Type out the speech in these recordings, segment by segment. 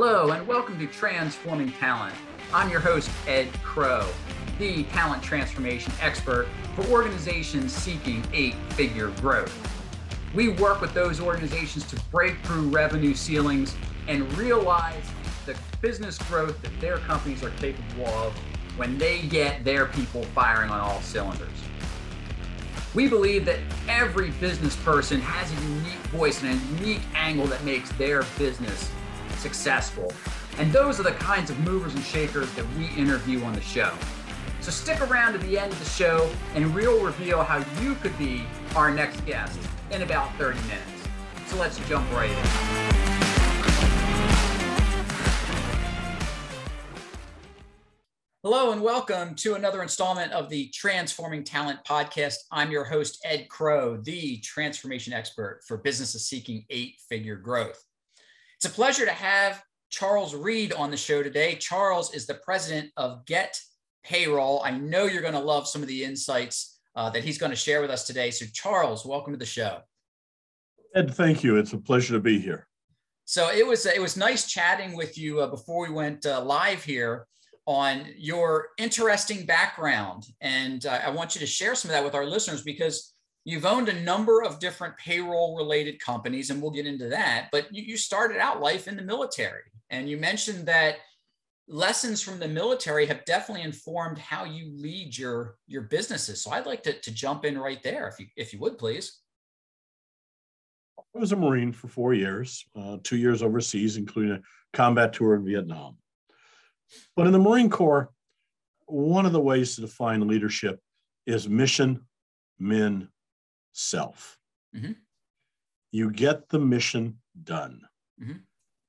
Hello, and welcome to Transforming Talent. I'm your host, Ed Krow, the talent transformation expert for organizations seeking eight figure growth. We work with those organizations to break through revenue ceilings and realize the business growth that their companies are capable of when they get their people firing on all cylinders. We believe that every business person has a unique voice and a unique angle that makes their business successful. And those are the kinds of movers and shakers that we interview on the show. So stick around to the end of the show and we'll reveal how you could be our next guest in about 30 minutes. So let's jump right in. Hello and welcome to another installment of the Transforming Talent podcast. I'm your host, Ed Krow, the transformation expert for businesses seeking eight figure growth. It's a pleasure to have Charles Read on the show today. Charles is the president of Get Payroll. I know you're going to love some of the insights uh, that he's going to share with us today. So, Charles, welcome to the show. Ed, thank you. It's a pleasure to be here. So it was it was nice chatting with you uh, before we went uh, live here on your interesting background, and uh, I want you to share some of that with our listeners because You've owned a number of different payroll related companies, and we'll get into that. But you, you started out life in the military, and you mentioned that lessons from the military have definitely informed how you lead your your businesses. So I'd like to, to jump in right there, if you if you would please. I was a Marine for four years, uh, two years overseas, including a combat tour in Vietnam. But in the Marine Corps, one of the ways to define leadership is mission, men, self. Mm-hmm. You get the mission done. Mm-hmm.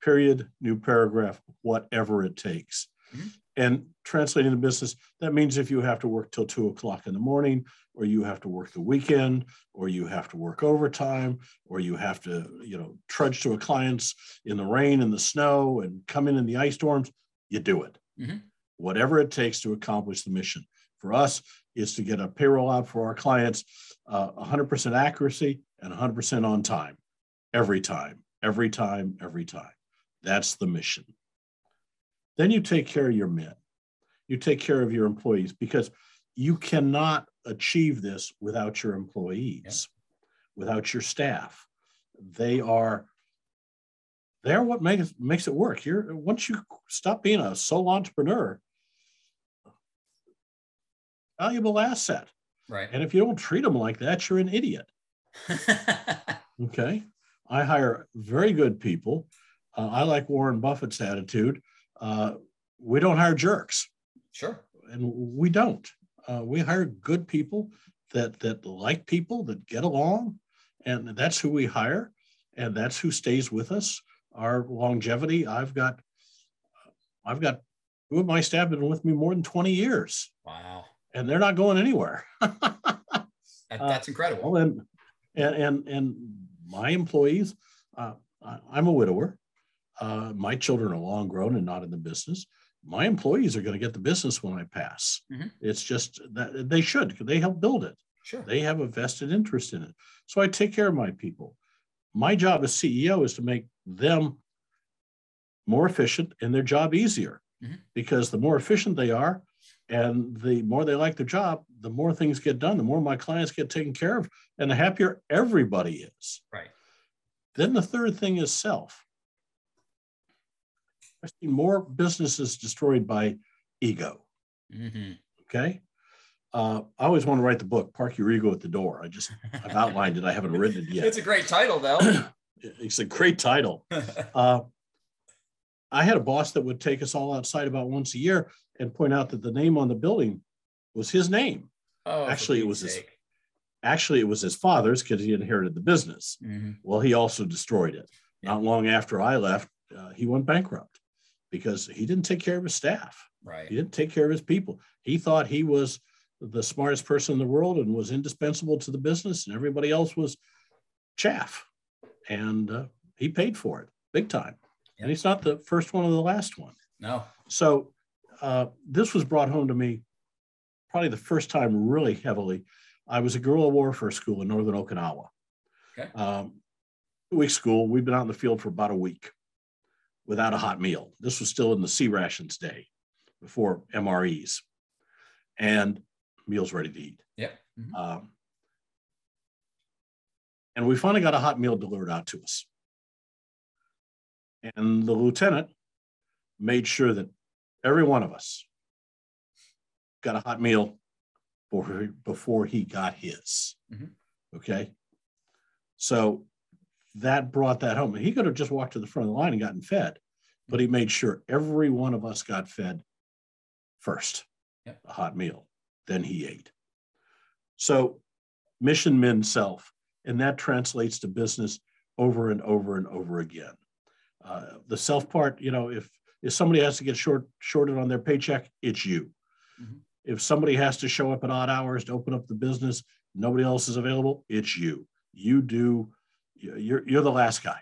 Period, new paragraph, whatever it takes. Mm-hmm. And translating the business, that means if you have to work till two o'clock in the morning, or you have to work the weekend, or you have to work overtime, or you have to, you know, trudge to a client's in the rain and the snow and come in in the ice storms, you do it. Mm-hmm. Whatever it takes to accomplish the mission. For us, is to get a payroll out for our clients uh, 100% accuracy and 100% on time every time, every time, every time. That's the mission. Then you take care of your men. You take care of your employees because you cannot achieve this without your employees, yeah. without your staff. They are they're what makes makes it work. You're once you stop being a sole entrepreneur, valuable asset. Right. And if you don't treat them like that, you're an idiot. okay. I hire very good people. Uh, I like Warren Buffett's attitude. Uh, we don't hire jerks. Sure. And we don't. Uh, we hire good people that that like people that get along, and that's who we hire, and that's who stays with us. Our longevity. I've got, I've got two of my staff been with me more than twenty years. Wow and they're not going anywhere. that, that's incredible. Uh, and, and, and, and my employees, uh, I'm a widower. Uh, my children are long grown and not in the business. My employees are going to get the business when I pass. Mm-hmm. It's just that they should because they help build it. Sure. They have a vested interest in it. So I take care of my people. My job as CEO is to make them more efficient and their job easier mm-hmm. because the more efficient they are, and the more they like the job, the more things get done, the more my clients get taken care of, and the happier everybody is. Right. Then the third thing is self. I've seen more businesses destroyed by ego. Mm-hmm. Okay. Uh, I always want to write the book, Park Your Ego at the Door. I just, I've outlined it. I haven't written it yet. It's a great title, though. it's a great title. Uh, I had a boss that would take us all outside about once a year and point out that the name on the building was his name. Oh, actually, it was his. Actually, it was his father's because he inherited the business. Mm-hmm. Well, he also destroyed it. Yeah. Not long after I left, uh, he went bankrupt because he didn't take care of his staff. Right. He didn't take care of his people. He thought he was the smartest person in the world and was indispensable to the business, and everybody else was chaff. And uh, he paid for it big time. And he's not the first one or the last one. No. So uh, this was brought home to me probably the first time really heavily. I was a guerrilla warfare school in northern Okinawa. Okay. Um, week school. We've been out in the field for about a week. without a hot meal. This was still in the C rations day before MREs and meals ready to eat. Yep. Mm-hmm. Um, and we finally got a hot meal delivered out to us. And the lieutenant made sure that every one of us got a hot meal before, before he got his. Mm-hmm. Okay. So that brought that home. He could have just walked to the front of the line and gotten fed, but he made sure every one of us got fed first, yep. a hot meal. Then he ate. So mission men self, and that translates to business over and over and over again. Uh, the self part, you know, if if somebody has to get short shorted on their paycheck, it's you. Mm-hmm. If somebody has to show up at odd hours to open up the business, nobody else is available, it's you. You do. You're you're the last guy.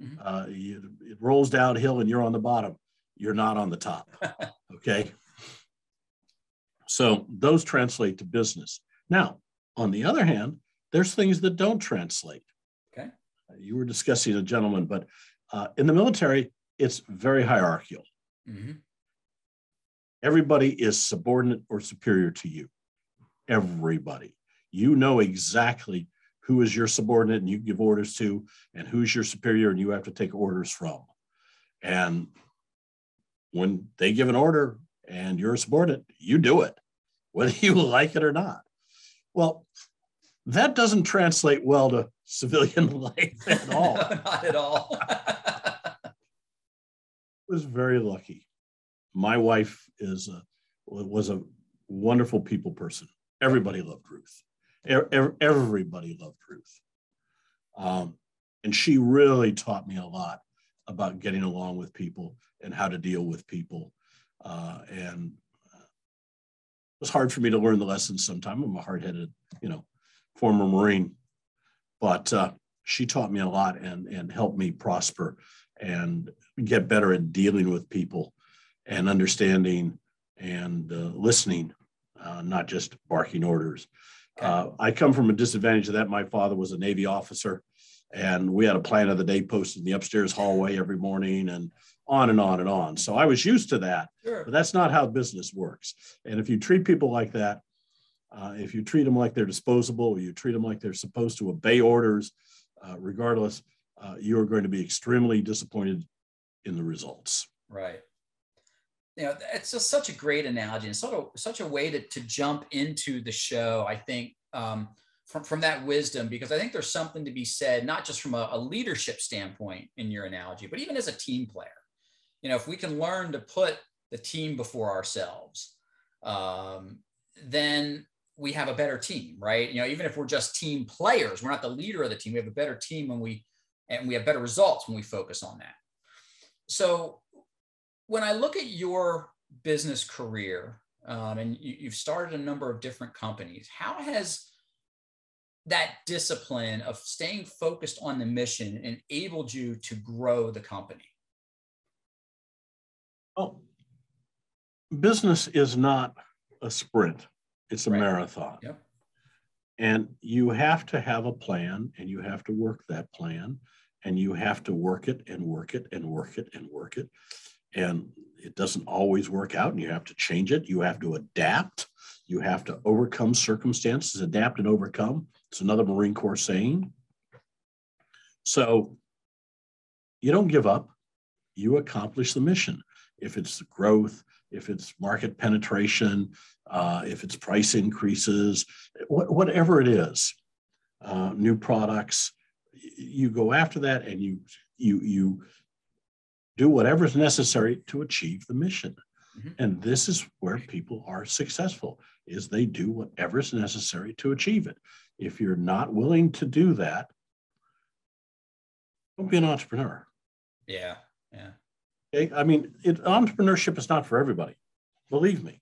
Mm-hmm. Uh, you, it rolls downhill and you're on the bottom. You're not on the top. okay. So those translate to business. Now, on the other hand, there's things that don't translate. Okay. You were discussing a gentleman, but uh, in the military, it's very hierarchical. Mm-hmm. Everybody is subordinate or superior to you. Everybody. You know exactly who is your subordinate and you give orders to, and who's your superior and you have to take orders from. And when they give an order and you're a subordinate, you do it, whether you like it or not. Well, that doesn't translate well to civilian life at all. not at all. was very lucky. My wife is a, was a wonderful people person. Everybody loved Ruth. Everybody loved Ruth. Um, and she really taught me a lot about getting along with people and how to deal with people. Uh, and uh, it was hard for me to learn the lessons sometime. I'm a hard-headed, you know, former Marine, but uh, she taught me a lot and, and helped me prosper and get better at dealing with people and understanding and uh, listening, uh, not just barking orders. Uh, I come from a disadvantage of that. My father was a Navy officer, and we had a plan of the day posted in the upstairs hallway every morning, and on and on and on. So I was used to that, sure. but that's not how business works. And if you treat people like that, uh, if you treat them like they're disposable, you treat them like they're supposed to obey orders, uh, regardless, uh, you are going to be extremely disappointed in the results. Right. You know, it's just such a great analogy and sort of such a way to, to jump into the show, I think, um, from, from that wisdom, because I think there's something to be said, not just from a, a leadership standpoint in your analogy, but even as a team player. You know, if we can learn to put the team before ourselves, um, then we have a better team, right? You know, even if we're just team players, we're not the leader of the team. We have a better team when we and we have better results when we focus on that. So when I look at your business career, um, and you, you've started a number of different companies, how has that discipline of staying focused on the mission enabled you to grow the company? Well, business is not a sprint, it's a right. marathon. Yep. And you have to have a plan and you have to work that plan and you have to work it and work it and work it and work it. And it doesn't always work out and you have to change it. You have to adapt. You have to overcome circumstances, adapt and overcome. It's another Marine Corps saying. So you don't give up, you accomplish the mission. If it's the growth, if it's market penetration, uh, if it's price increases, wh- whatever it is, uh, new products, you go after that and you you you do whatever is necessary to achieve the mission. Mm-hmm. and this is where people are successful is they do whatever is necessary to achieve it. If you're not willing to do that don't be an entrepreneur. Yeah yeah okay i mean it, entrepreneurship is not for everybody believe me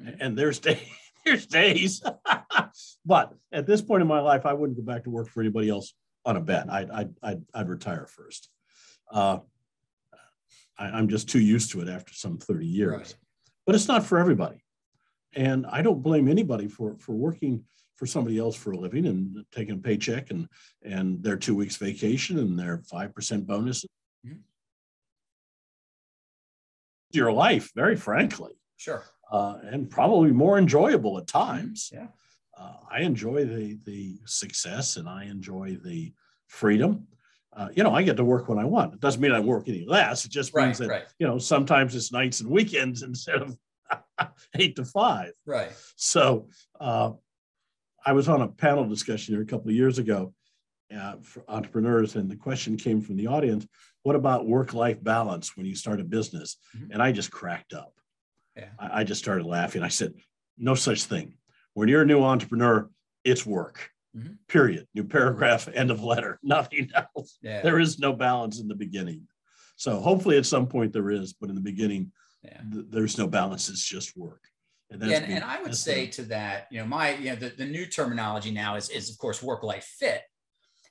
mm-hmm. and there's days there's days but at this point in my life i wouldn't go back to work for anybody else on a bet. I'd, I'd, I'd, I'd retire first. Uh, I, am just too used to it after some 30 years. Right. But it's not for everybody. And I don't blame anybody for, for working for somebody else for a living and taking a paycheck and, and their two weeks vacation and their 5% bonus. Mm-hmm. Your life, very frankly. Sure. Uh, and probably more enjoyable at times. Yeah. Uh, I enjoy the the success and I enjoy the freedom. Uh, you know, I get to work when I want. It doesn't mean I work any less. It just means Right, that right. you know sometimes it's nights and weekends instead of eight to five. Right. So uh, I was on a panel discussion here a couple of years ago uh, for entrepreneurs, and the question came from the audience: What about work-life balance when you start a business? Mhm. And I just cracked up. Yeah. I, I just started laughing. I said, "No such thing. When you're a new entrepreneur, it's work. Mhm. Period. New paragraph. End of letter. Nothing else. Yeah. There is no balance in the beginning. So hopefully, at some point there is, but in the beginning, yeah. th- there's no balance. It's just work. And Yeah, and, being- and I would say to that, you know, my, you know, the, the new terminology now is, is of course, work-life fit.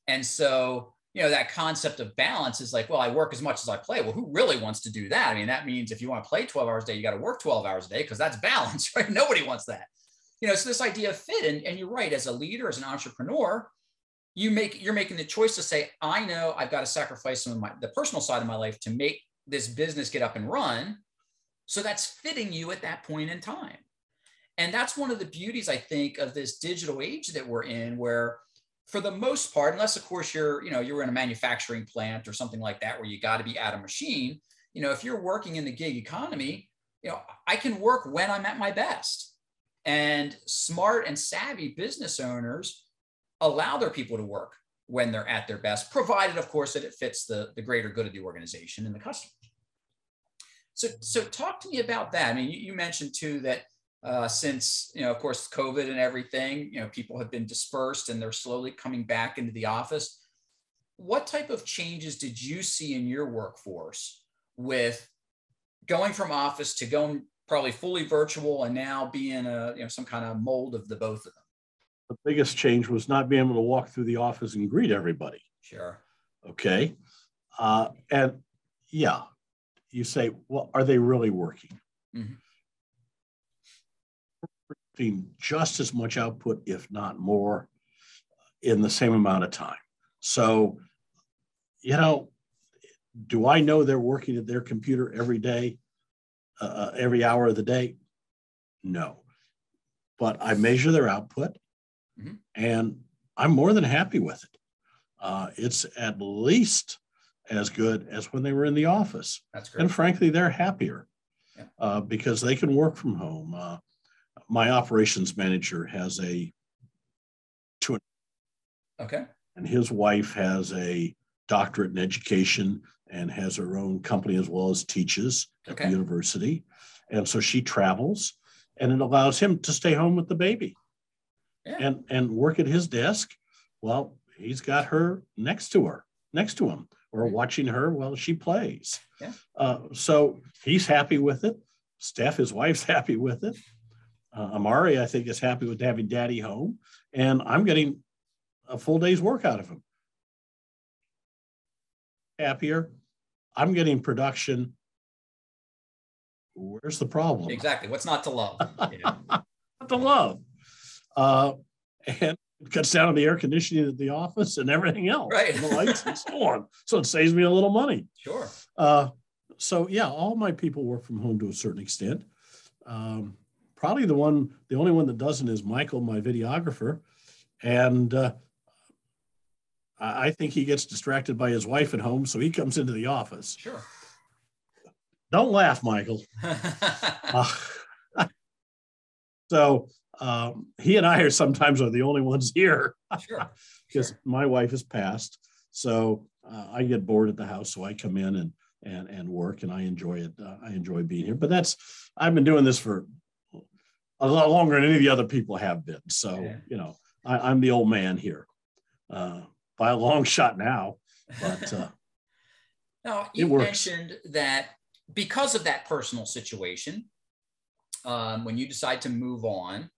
And so, you know, that concept of balance is like, well, I work as much as I play. Well, who really wants to do that? I mean, that means if you want to play 12 hours a day, you got to work 12 hours a day because that's balance, right? Nobody wants that. You know, so this idea of fit, and, and you're right, as a leader, as an entrepreneur, you make you're making the choice to say, I know I've got to sacrifice some of my the personal side of my life to make this business get up and run. So that's fitting you at that point in time. And that's one of the beauties, I think, of this digital age that we're in, where for the most part, unless of course you're, you know, you're in a manufacturing plant or something like that where you got to be at a machine, you know, if you're working in the gig economy, you know, I can work when I'm at my best. And smart and savvy business owners allow their people to work when they're at their best, provided, of course, that it fits the, the greater good of the organization and the customer. So, so talk to me about that. I mean, you, you mentioned too that uh, since you know, of course, COVID and everything, you know, people have been dispersed and they're slowly coming back into the office. What type of changes did you see in your workforce with going from office to going probably fully virtual and now being a you know some kind of mold of the both of them? the biggest change was not being able to walk through the office and greet everybody. Sure. Okay. Uh, and yeah, you say, well, are they really working? Mhm. Just as much output, if not more, in the same amount of time. So, you know, do I know they're working at their computer every day, uh, every hour of the day? No. But I measure their output Mhm. and I'm more than happy with it. Uh, it's at least as good as when they were in the office. That's great. And frankly, they're happier Yeah. uh, because they can work from home. My operations manager has a, two. Okay. and his wife has a doctorate in education and has her own company as well as teaches at Okay. the university. And so she travels and it allows him to stay home with the baby Yeah. and, and work at his desk. Well, he's got her next to her, next to him, or Mhm. watching her while she plays. Yeah. Uh, so he's happy with it. Steph, his wife's happy with it. Uh, Amari, I think, is happy with having daddy home. And I'm getting a full day's work out of him. Happier. I'm getting production. Where's the problem? Exactly. What's not to love? Yeah. Not the love. Uh, and it cuts down on the air conditioning at the office and everything else, Right. and the lights and so on. So it saves me a little money. Sure. Uh, so yeah, all my people work from home to a certain extent. Um, probably the one, the only one that doesn't is Michael, my videographer, and uh, I think he gets distracted by his wife at home, so he comes into the office. Sure. Don't laugh, Michael. Uh, so um, he and I are sometimes are the only ones here sure. because Sure. my wife has passed. So uh, I get bored at the house, so I come in and and and work, and I enjoy it. Uh, I enjoy being here. But that's I've been doing this for a lot longer than any of the other people have been. So Yeah. you know, I, I'm the old man here uh, by a long shot now. But uh, Now, It you works. mentioned that because of that personal situation, um, when you decide to move on,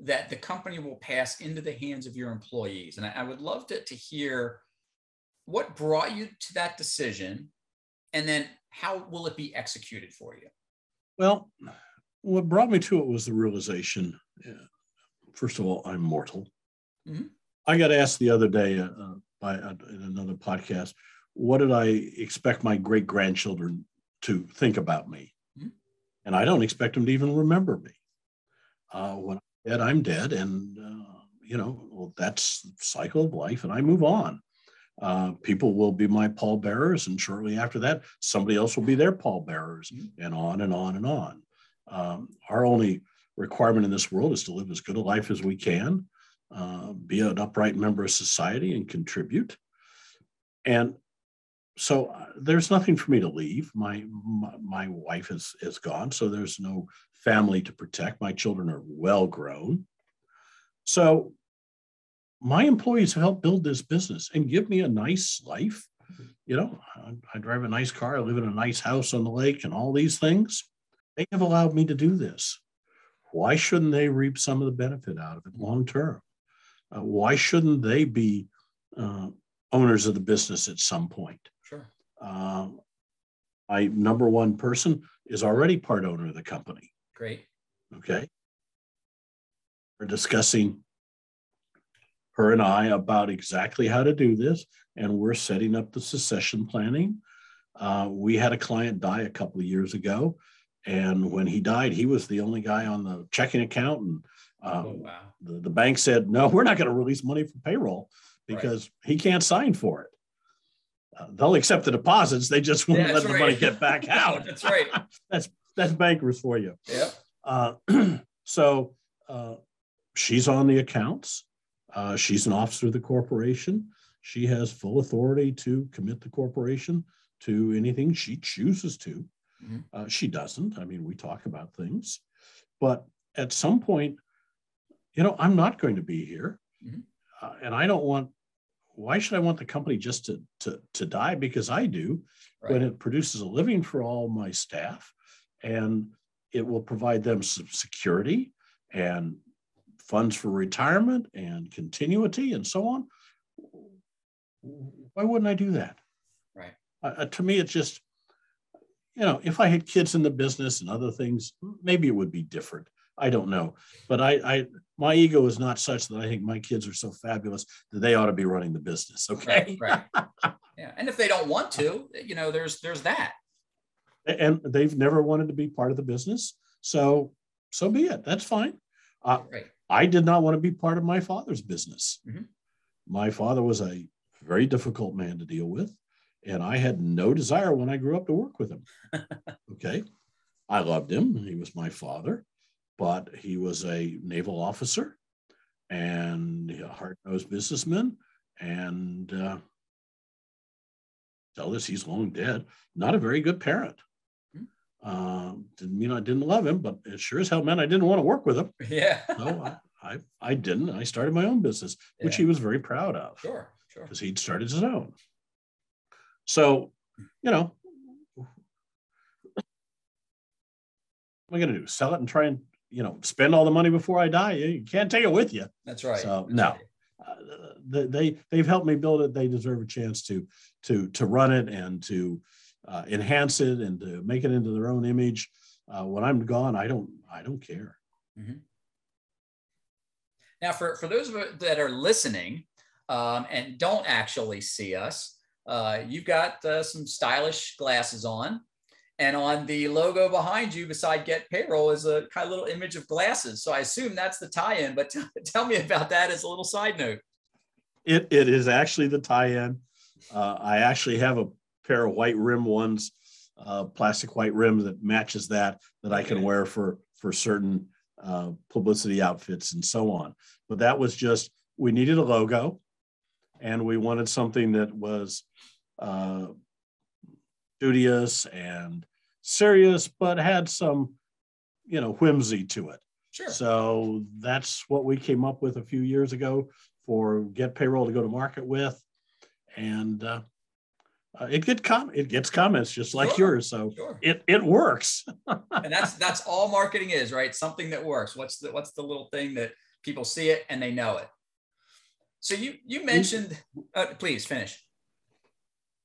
that the company will pass into the hands of your employees. And I, I would love to, to hear what brought you to that decision and then how will it be executed for you? Well, what brought me to it was the realization. uh, First of all, I'm mortal. Mhm. I got asked the other day uh, uh, by uh, in another podcast, what did I expect my great grandchildren to think about me? Mhm. and I don't expect them to even remember me. Uh, when I'm dead, I'm dead, and uh, you know well, that's the cycle of life, and I move on. Uh, people will be my pallbearers, and shortly after that, somebody else will be their pallbearers, mm-hmm. and on and on and on. Um, our only requirement in this world is to live as good a life as we can, uh, be an upright member of society, and contribute. And so uh, there's nothing for me to leave. My, my, my wife is is gone, so there's no family to protect. My children are well grown. So my employees helped build this business and give me a nice life. You know, I, I drive a nice car, I live in a nice house on the lake, and all these things. They have allowed me to do this. Why shouldn't they reap some of the benefit out of it long term? Uh, why shouldn't they be uh, owners of the business at some point? Sure. Uh, my number one person is already part owner of the company. Great. Okay. We're discussing her and I about exactly how to do this, and we're setting up the succession planning. Uh, we had a client die a couple of years ago, and when he died, he was the only guy on the checking account, and uh, oh, wow. the, the bank said, "No, we're not going to release money for payroll because right. he can't sign for it." Uh, they'll accept the deposits; they just won't yeah, let the right. money get back out. that's right. that's that's bankers for you. Yeah. Uh, so uh, she's on the accounts. Uh, she's an officer of the corporation. She has full authority to commit the corporation to anything she chooses to. Mm-hmm. Uh, she doesn't. I mean, we talk about things, but at some point, you know, I'm not going to be here, mm-hmm. uh, and I don't want. Why should I want the company just to to to die because I do, right. when it produces a living for all my staff, and it will provide them some security and funds for retirement and continuity and so on. Why wouldn't I do that? Right. Uh, to me, it's just, you know, if I had kids in the business and other things, maybe it would be different. I don't know, but I, I, my ego is not such that I think my kids are so fabulous that they ought to be running the business. Okay. Right. right. yeah. And if they don't want to, you know, there's, there's that. And they've never wanted to be part of the business. So, so be it. That's fine. Uh, right. I did not want to be part of my father's business. Mm-hmm. My father was a very difficult man to deal with, and I had no desire when I grew up to work with him. okay. I loved him. He was my father, but he was a naval officer and a hard nosed businessman. And uh, tell us he's long dead. Not a very good parent. Uh, didn't mean I didn't love him, but it sure as hell meant I didn't want to work with him. Yeah. so I, I, I didn't. I started my own business, yeah. which he was very proud of. Sure, sure. Because he'd started his own. So, you know, what am I going to do? Sell it and try and, you know, spend all the money before I die? You can't take it with you. That's right. So, That's no. Right. Uh, they they've helped me build it. They deserve a chance to to to run it and to uh, enhance it and to make it into their own image. Uh, when I'm gone, I don't I don't care. Mm-hmm. Now, for for those of that are listening um, and don't actually see us, uh, you've got uh, some stylish glasses on. And on the logo behind you, beside Get Payroll, is a kind of little image of glasses. So I assume that's the tie-in. But t- tell me about that as a little side note. It, it is actually the tie-in. Uh, I actually have a pair of white rim ones, uh, plastic white rim that matches that that I can wear for for certain uh, publicity outfits and so on. But that was just we needed a logo, and we wanted something that was uh, studious and serious, but had some you know whimsy to it. Sure. So that's what we came up with a few years ago for Get Payroll to go to market with, and uh, uh, it get com- it gets comments just like sure, yours, so sure. it it works. and that's that's all marketing is, right? Something that works. What's the what's the little thing that people see it and they know it? So you you mentioned, uh, please finish.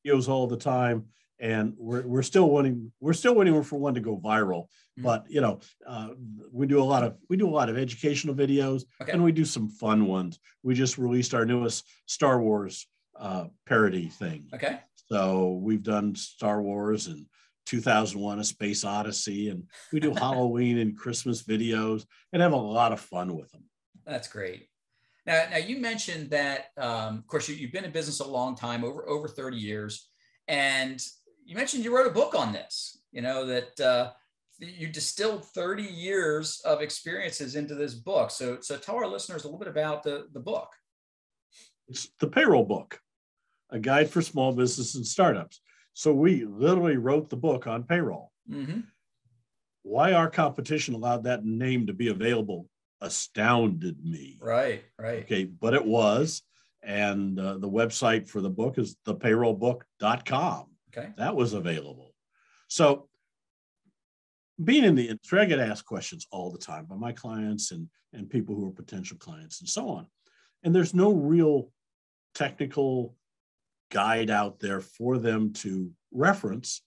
Videos all the time, and we're we're still wanting we're still waiting for one to go viral. Mm-hmm. But you know, uh, we do a lot of we do a lot of educational videos, okay. and we do some fun ones. We just released our newest Star Wars uh, parody thing. Okay. So we've done Star Wars and 2001 A Space Odyssey, and we do Halloween and Christmas videos and have a lot of fun with them. That's great. Now, now you mentioned that, um, of course, you, have been in business a long time, over over 30 years, and you mentioned you wrote a book on this. You know that uh, you distilled 30 years of experiences into this book. So, so tell our listeners a little bit about the the book. It's the payroll book, a guide for small business and startups. So we literally wrote the book on payroll. Mm-hmm. Why our competition allowed that name to be available astounded me. Right, right. Okay, but it was. And uh, the website for the book is thepayrollbook.com. Okay. That was available. So, being in the industry, I get asked questions all the time by my clients and, and people who are potential clients and so on. And there's no real technical guide out there for them to reference,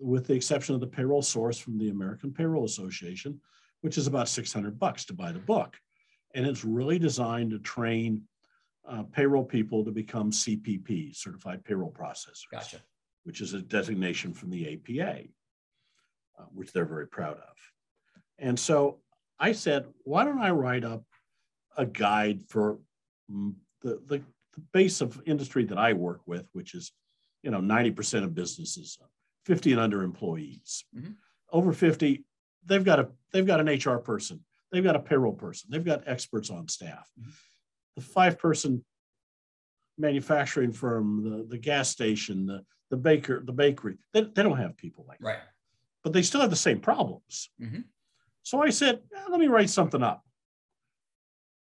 with the exception of the payroll source from the American Payroll Association, which is about 600 bucks to buy the book. And it's really designed to train uh, payroll people to become CPP, certified payroll processors, gotcha. which is a designation from the APA, uh, which they're very proud of. And so I said, why don't I write up a guide for mm, the, the, the base of industry that I work with, which is, you know, 90% of businesses, 50 and under employees. Mm-hmm. Over 50, they've got a they've got an HR person, they've got a payroll person, they've got experts on staff. Mm-hmm. The five person manufacturing firm, the, the gas station, the, the baker, the bakery, they, they don't have people like right. that. But they still have the same problems. Mm-hmm. So I said, eh, let me write something up.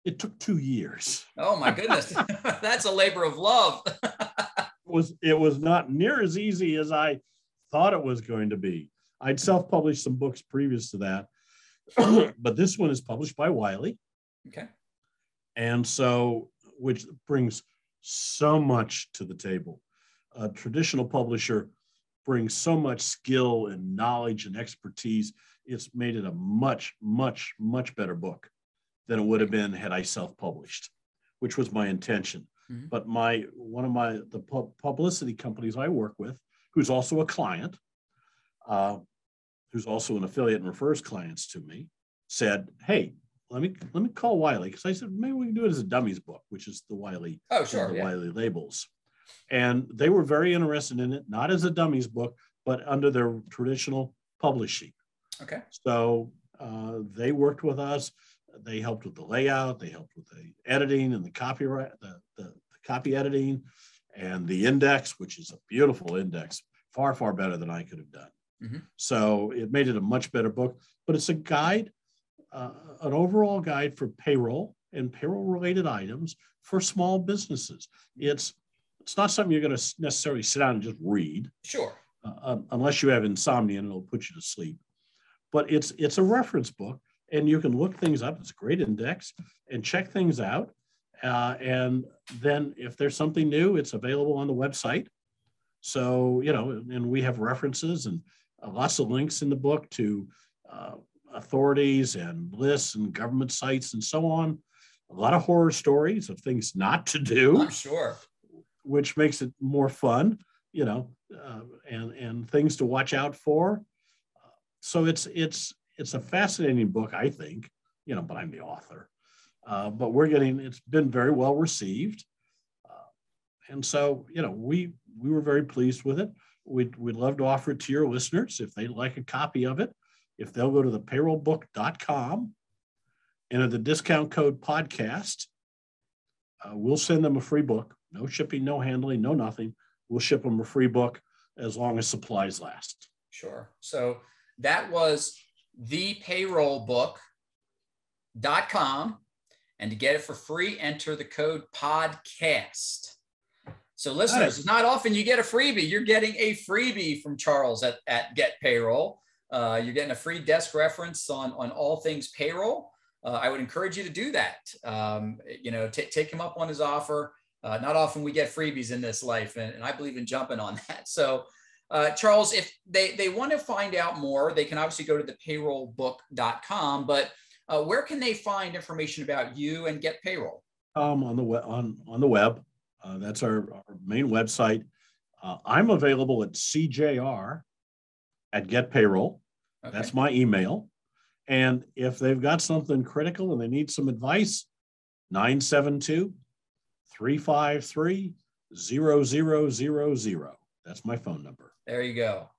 It took two years. Oh my goodness. That's a labor of love. it was it was not near as easy as I thought it was going to be. I'd self-published some books previous to that, but this one is published by Wiley. Okay. And so, which brings so much to the table. A traditional publisher brings so much skill and knowledge and expertise. It's made it a much, much, much better book than it would have been had I self-published, which was my intention. Mm-hmm. But my one of my the publicity companies I work with, who's also a client, uh, who's also an affiliate and refers clients to me, said, "Hey, let me let me call Wiley because I said maybe we can do it as a dummies book, which is the Wiley oh sure the yeah. Wiley labels." And they were very interested in it, not as a dummies book, but under their traditional publishing. Okay. So uh, they worked with us. They helped with the layout. They helped with the editing and the copyright, the, the, the copy editing, and the index, which is a beautiful index, far far better than I could have done. Mm-hmm. So it made it a much better book, but it's a guide, uh, an overall guide for payroll and payroll related items for small businesses. It's it's not something you're going to necessarily sit down and just read. Sure. Uh, unless you have insomnia and it'll put you to sleep. But it's it's a reference book, and you can look things up. It's a great index and check things out. Uh, and then if there's something new, it's available on the website. So you know, and we have references and lots of links in the book to uh, authorities and lists and government sites and so on. A lot of horror stories of things not to do. I'm sure. Which makes it more fun, you know, uh, and and things to watch out for. So it's it's it's a fascinating book, I think, you know, but I'm the author. Uh, but we're getting it's been very well received, uh, and so you know we we were very pleased with it. We'd, we'd love to offer it to your listeners if they'd like a copy of it. If they'll go to the payrollbook.com, enter the discount code podcast, uh, we'll send them a free book. No shipping, no handling, no nothing. We'll ship them a free book as long as supplies last. Sure. So that was the payrollbook.com. And to get it for free, enter the code podcast. So, listeners, it's not often you get a freebie. You're getting a freebie from Charles at, at Get Payroll. Uh, you're getting a free desk reference on, on all things payroll. Uh, I would encourage you to do that. Um, you know, t- take him up on his offer. Uh, not often we get freebies in this life, and, and I believe in jumping on that. So, uh, Charles, if they, they want to find out more, they can obviously go to the payrollbook.com, but uh, where can they find information about you and Get Payroll? Um, on the web, on, on the web, uh, that's our, our, main website. Uh, I'm available at CJR at Get Payroll. Okay. That's my email. And if they've got something critical and they need some advice, 972 353 0000. That's my phone number. There you go.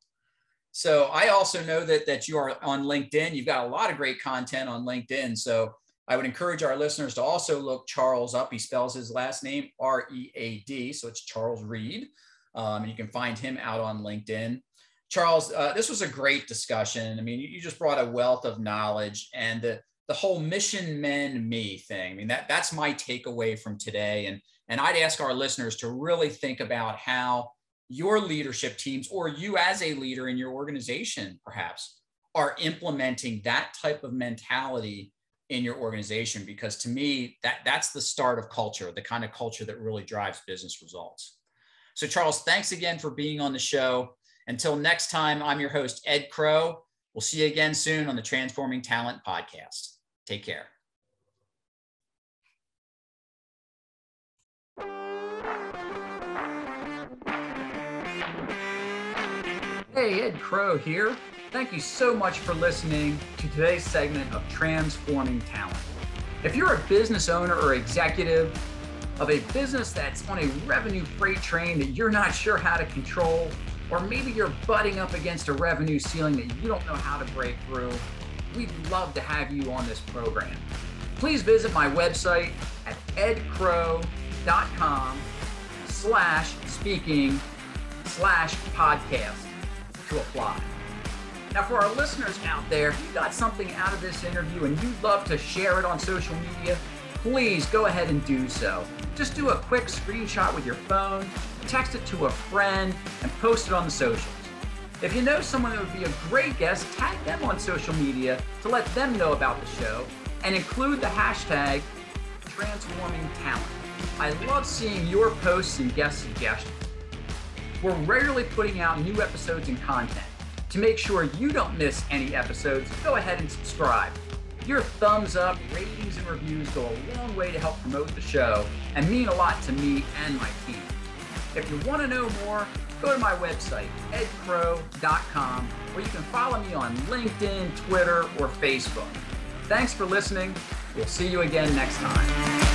So I also know that that you are on LinkedIn. You've got a lot of great content on LinkedIn. So I would encourage our listeners to also look Charles up. He spells his last name R E A D, so it's Charles Read, um, and you can find him out on LinkedIn. Charles, uh, this was a great discussion. I mean, you, you just brought a wealth of knowledge and the, the whole mission men me thing. I mean, that that's my takeaway from today. And and I'd ask our listeners to really think about how your leadership teams or you as a leader in your organization perhaps are implementing that type of mentality in your organization because to me that that's the start of culture the kind of culture that really drives business results. So charles thanks again for being on the show. Until next time i'm your host ed krow we'll see you again soon on the transforming talent podcast. Take care. Hey, Ed Krow here. Thank you so much for listening to today's segment of Transforming Talent. If you're a business owner or executive of a business that's on a revenue freight train that you're not sure how to control, or maybe you're butting up against a revenue ceiling that you don't know how to break through, we'd love to have you on this program. Please visit my website at edcrow.com slash speaking slash podcast to apply. Now, for our listeners out there, if you got something out of this interview and you'd love to share it on social media, please go ahead and do so. Just do a quick screenshot with your phone, text it to a friend, and post it on the socials. If you know someone that would be a great guest, tag them on social media to let them know about the show and include the hashtag transforming talent. I love seeing your posts and guest suggestions. We're regularly putting out new episodes and content. To make sure you don't miss any episodes, go ahead and subscribe. Your thumbs up, ratings, and reviews go a long way to help promote the show and mean a lot to me and my team. If you want to know more, go to my website, edcrow.com, where you can follow me on LinkedIn, Twitter, or Facebook. Thanks for listening. We'll see you again next time.